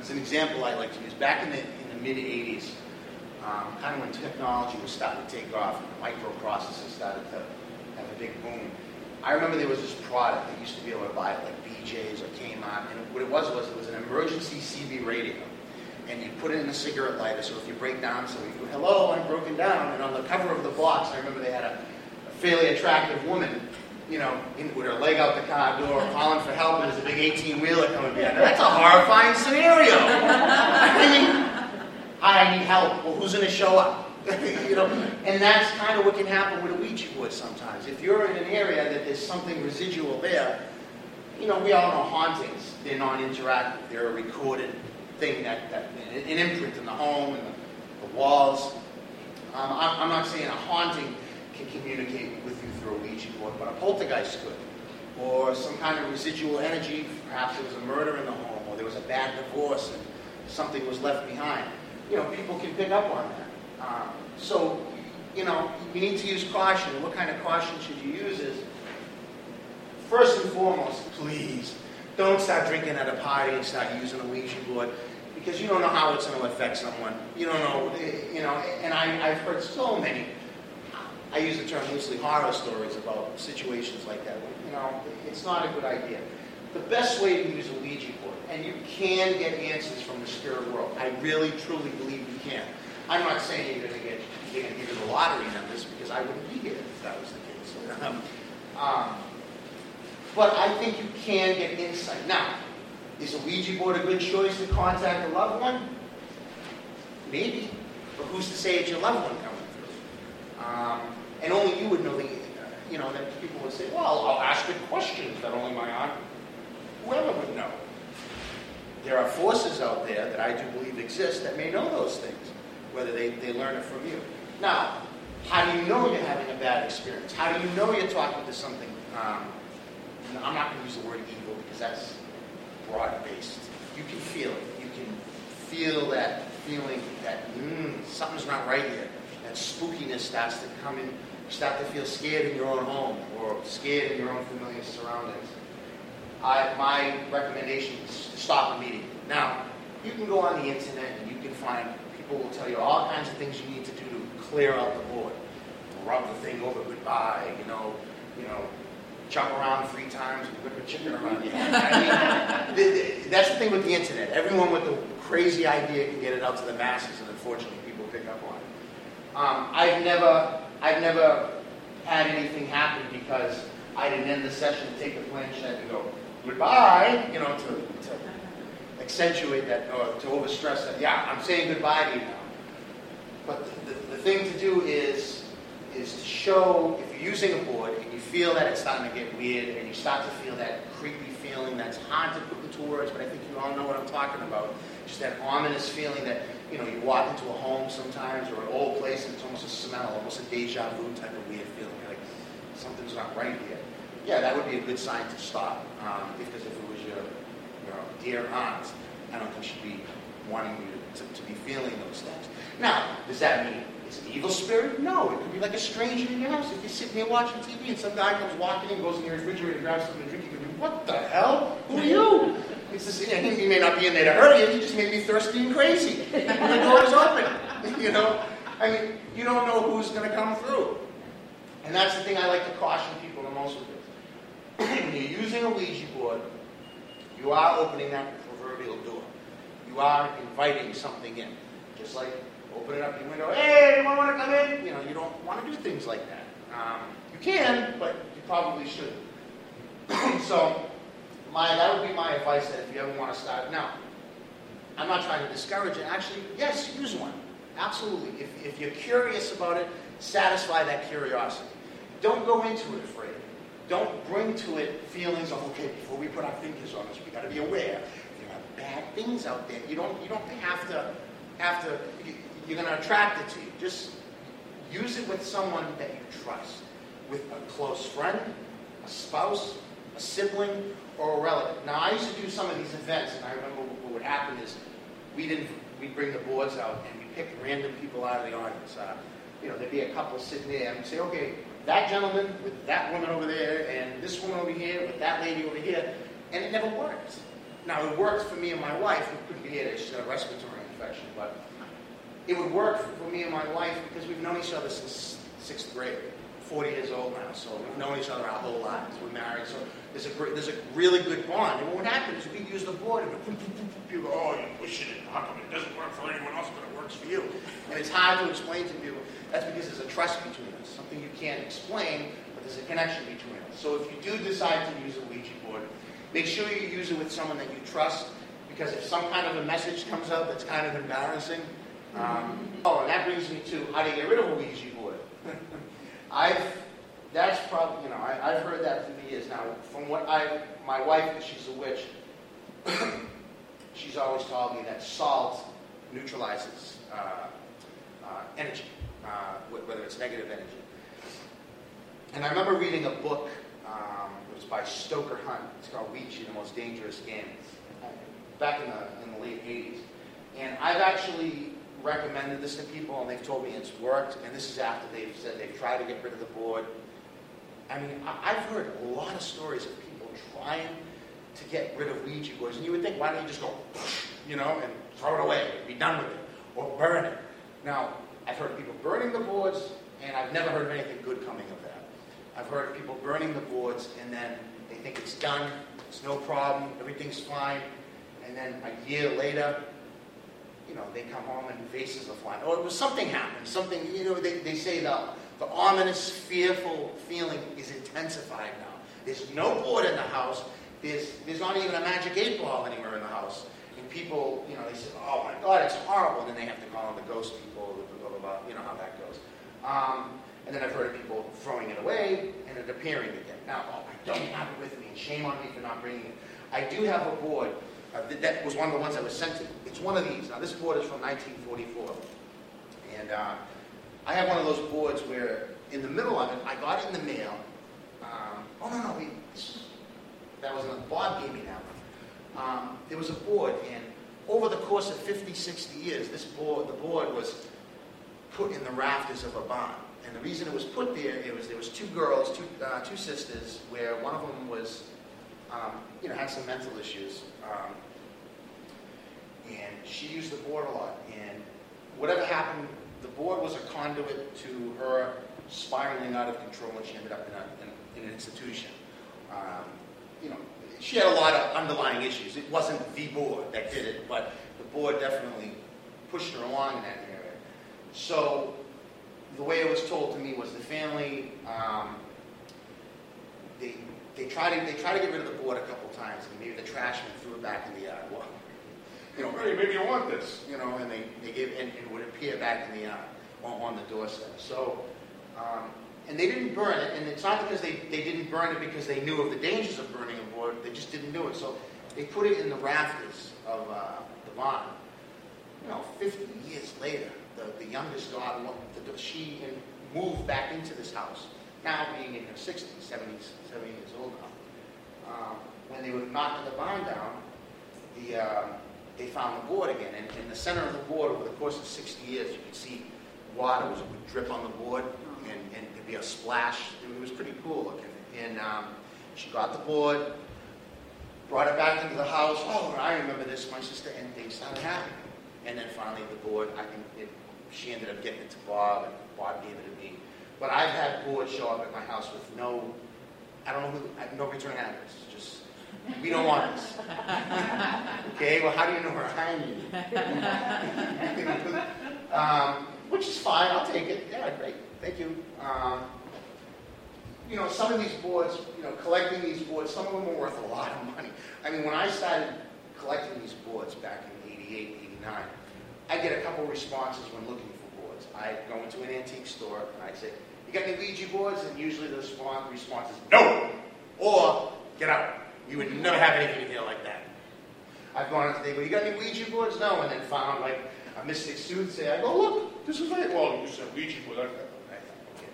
as an example I like to use, back in the, in the mid 80s, um, kind of when technology was starting to take off and microprocessors started to have a big boom. I remember there was this product that used to be able to buy it like BJ's or Kmart, and what it was was it was an emergency CB radio and you put it in a cigarette lighter. So if you break down, so you go, "Hello, I'm broken down," and on the cover of the box, I remember they had a, a fairly attractive woman, you know, in, with her leg out the car door, calling for help, and there's a big 18 wheeler coming behind. Her. That's a horrifying scenario. I mean, I need help. Well, who's going to show up? you know, and that's kind of what can happen with a Ouija board sometimes. If you're in an area that there's something residual there, you know, we all know hauntings. They're non-interactive. They're a recorded thing that, that an imprint in the home and the, the walls. Um, I'm, I'm, not saying a haunting can communicate with you through a Ouija board, but a poltergeist could. Or some kind of residual energy, perhaps there was a murder in the home, or there was a bad divorce and something was left behind. You know, people can pick up on that. Um, so, you know, you need to use caution. And what kind of caution should you use is, first and foremost, please, don't start drinking at a party and start using a Ouija board because you don't know how it's going to affect someone. You don't know, you know. And I, I've heard so many. I use the term loosely horror stories about situations like that. You know, it's not a good idea. The best way to use a Ouija board, and you can get answers from the spirit world. I really, truly believe you can. I'm not saying you're going to get you're going to you the lottery numbers because I wouldn't be here if that was the case. Um, but I think you can get insight. Now, is a Ouija board a good choice to contact a loved one? Maybe. But who's to say it's your loved one coming through? Um, and only you would know the, you know, that people would say, well, I'll ask the questions that only my aunt, whoever would know. There are forces out there that I do believe exist that may know those things, whether they, they learn it from you. Now, how do you know you're having a bad experience? How do you know you're talking to something um, I'm not going to use the word evil because that's broad based. You can feel it. You can feel that feeling that mm, something's not right here. That spookiness starts to come in. You start to feel scared in your own home or scared in your own familiar surroundings. I, my recommendation is to stop immediately. Now, you can go on the internet and you can find people will tell you all kinds of things you need to do to clear out the board. Rub the thing over goodbye, you know, you know, jump around three times and whip a chicken around head. I mean, that's the thing with the internet. Everyone with a crazy idea can get it out to the masses, and unfortunately, people pick up on it. Um, I've never, I've never had anything happen because I didn't end the session, take the planchette, and go goodbye, you know, to, to accentuate that or to overstress that. Yeah, I'm saying goodbye to you now. But the, the, the thing to do is is to show you're using a board and you feel that it's starting to get weird and you start to feel that creepy feeling that's hard to put into words, but I think you all know what I'm talking about. Just that ominous feeling that, you know, you walk into a home sometimes or an old place and it's almost a smell, almost a deja vu type of weird feeling. You're like, something's not right here. Yeah, that would be a good sign to stop. Um, because if it was your, your dear aunt, I don't think she'd be wanting you to, to, to be feeling those things. Now, does that mean it's an evil spirit? No, it could be like a stranger in your house. If you're sitting there watching TV and some guy comes walking in, goes in your refrigerator, grabs something to drink, you could be, what the hell? Who are you? It's just, he may not be in there to hurt you, he just may be thirsty and crazy. And the door is open. You know? I mean, you don't know who's going to come through. And that's the thing I like to caution people the most with this. when you're using a Ouija board, you are opening that proverbial door. You are inviting something in. Just like open it up your window. Hey, anyone want to come in? You know, you don't want to do things like that. Um, you can, but you probably shouldn't. so, my that would be my advice that if you ever want to start. Now, I'm not trying to discourage it. Actually, yes, use one. Absolutely. If, if you're curious about it, satisfy that curiosity. Don't go into it afraid. Don't bring to it feelings of okay, before we put our fingers on this, we got to be aware there are bad things out there. You don't you don't have to have to. You're going to attract it to you. Just use it with someone that you trust, with a close friend, a spouse, a sibling, or a relative. Now, I used to do some of these events, and I remember what would happen is we didn't we'd bring the boards out and we picked random people out of the audience. Uh, you know, there'd be a couple sitting there and we'd say, okay, that gentleman with that woman over there and this woman over here with that lady over here, and it never worked. Now, it worked for me and my wife, who couldn't be here she had a respiratory infection, but it would work for me and my wife because we've known each other since sixth grade. 40 years old now, so we've known each other our whole lives. We're married, so there's a great, there's a really good bond. And what would happen is we'd use the board and people go, oh, you're pushing it. How come it doesn't work for anyone else, but it works for you? And it's hard to explain to people. That's because there's a trust between us, something you can't explain, but there's a connection between us. So if you do decide to use a Ouija board, make sure you use it with someone that you trust, because if some kind of a message comes up that's kind of embarrassing, um, oh, and that brings me to how do you get rid of a Ouija board? I've, that's probably, you know, I, I've heard that for years now. From what I, my wife, she's a witch, she's always told me that salt neutralizes uh, uh, energy, uh, whether it's negative energy. And I remember reading a book, um, it was by Stoker Hunt. It's called Ouija, the Most Dangerous Game, back in the, in the late 80s. And I've actually recommended this to people and they've told me it's worked. And this is after they've said they've tried to get rid of the board. I mean, I've heard a lot of stories of people trying to get rid of Ouija boards. And you would think, why don't you just go, you know, and throw it away, be done with it, or burn it. Now, I've heard people burning the boards, and I've never heard of anything good coming of that. I've heard of people burning the boards, and then they think it's done, it's no problem, everything's fine, and then a year later, you know, they come home and faces are flying. Or it was something happened, something, you know, they, they say the, the ominous, fearful feeling is intensified now. There's no board in the house. There's, there's not even a magic eight ball anywhere in the house. And people, you know, they say, oh my God, it's horrible. And then they have to call in the ghost people, blah, blah, blah, you know how that goes. Um, and then I've heard of people throwing it away and it appearing again. Now, oh, I don't have it with me, shame on me for not bringing it. I do have a board. Uh, that was one of the ones that was sent to. me. It's one of these. Now, this board is from 1944. And uh, I have one of those boards where, in the middle of it, I got it in the mail. Um, oh, no, no, wait. that was not Bob gave me that one. Um, there was a board, and over the course of 50, 60 years, this board, the board was put in the rafters of a barn. And the reason it was put there, it was there was two girls, two, uh, two sisters, where one of them was, um, you know, had some mental issues. Um, and she used the board a lot. And whatever happened, the board was a conduit to her spiraling out of control, and she ended up in, a, in, in an institution. Um, you know, she had a lot of underlying issues. It wasn't the board that did it, but the board definitely pushed her along in that area. So the way it was told to me was the family um, they they tried to they tried to get rid of the board a couple times, and maybe the trashman threw it back in the yard. Well, you know, hey, maybe you want this, you know, and they, they gave and it would appear back in the yard on, on the doorstep. So. Um, and they didn't burn it, and it's not because they, they didn't burn it because they knew of the dangers of burning a board, they just didn't do it. So they put it in the rafters of uh, the barn. You know, 50 years later, the, the youngest daughter, the, she moved back into this house, now being in her 60s, 70s, 70 years old now. Um, when they were knocking the barn down, the, uh, they found the board again. And in the center of the board, over the course of 60 years, you could see water was, would drip on the board and, and there'd be a splash. It was pretty cool looking. And um, she got the board, brought it back into the house. Oh, I remember this, my sister, and things started happening. And then finally the board, I think it, she ended up getting it to Bob, and Bob gave it to me. But I've had boards show up at my house with no, I don't know who, no return address. Just We don't want this. okay, well, how do you know where I am? um, which is fine, I'll take it. Yeah, great, thank you. Um, you know, some of these boards, you know, collecting these boards, some of them are worth a lot of money. I mean, when I started collecting these boards back in 88, 89, I get a couple responses when looking for boards. I go into an antique store and I say, got any Ouija boards? And usually the response is, no! Or, get out. You would never have anything in here like that. I've gone into the, well, you got any Ouija boards? No. And then found like a mystic suit say, I go, look, this is like, well, you said Ouija board. I thought, okay,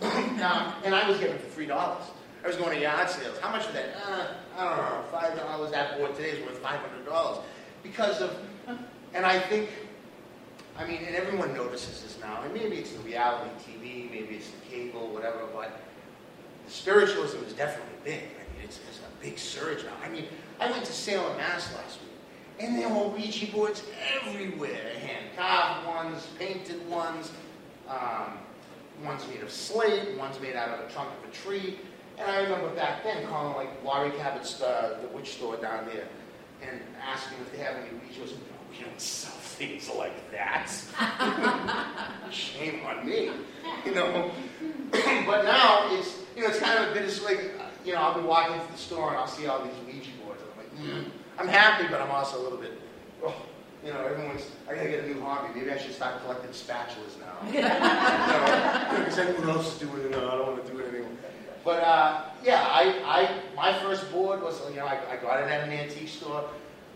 thank you. now, and I was getting for three dollars. I was going to yard sales. How much was that? Uh, I don't know, five dollars. That board today is worth five hundred dollars because of, and I think, I mean, and everyone notices this now. And maybe it's the reality TV, maybe it's the cable, whatever. But the spiritualism is definitely big. I mean, it's, it's a big surge now. I mean, I went to Salem, Mass last week. And there were Ouija boards everywhere. Hand carved ones, painted ones, um, ones made of slate, ones made out of a trunk of a tree. And I remember back then calling like Laurie Cabot's, uh, the witch store down there, and asking if they have any Ouijas. No, we don't sell things like that. Shame on me, you know. but now it's, you know, it's kind of a bit of like, you know, I'll be walking through the store and I'll see all these Ouija boards. And I'm like, mm. I'm happy, but I'm also a little bit, oh, you know, everyone's, I gotta get a new hobby. Maybe I should start collecting spatulas now. Because you know, everyone else is doing it. I don't want to do it anymore. But uh, yeah, I, I, my first board was, you know, I, I got it at an antique store.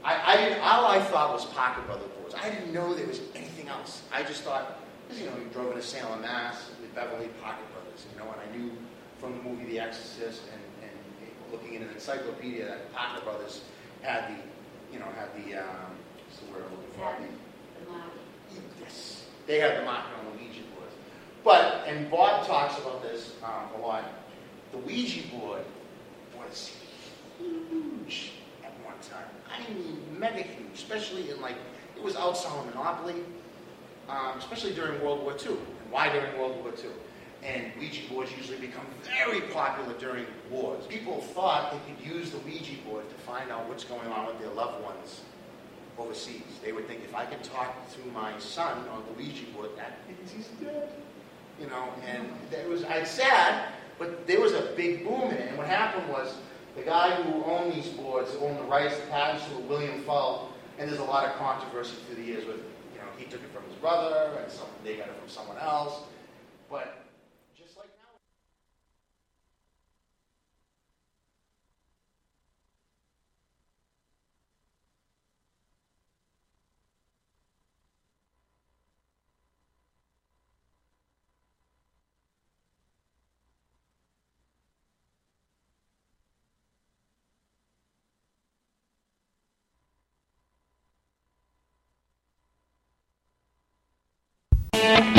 I, I didn't, all I thought was Parker Brother boards. I didn't know there was anything else. I just thought, you know, we drove into Salem, Mass, with Beverly Parker Brothers, you know, and I knew from the movie The Exorcist and, and looking in an encyclopedia that Parker Brothers had the, you know, had the, um, what's the word I'm looking for? The mark. Yes, they had the mark on the Ouija boards. But, and Bob talks about this um, a lot, the Ouija board was huge at one time. I mean, mega huge, especially in like, it was outselling Monopoly, um, especially during World War II. And why during World War II? And Ouija boards usually become very popular during wars. People thought they could use the Ouija board to find out what's going on with their loved ones overseas. They would think if I could talk to my son on the Ouija board, that means he's dead. You know, and it was, I sad, but there was a big boom in it. And what happened was the guy who owned these boards, who owned the rights to patents to William Fuld, and there's a lot of controversy through the years with, you know, he took it from his brother, and some, they got it from someone else. But Thank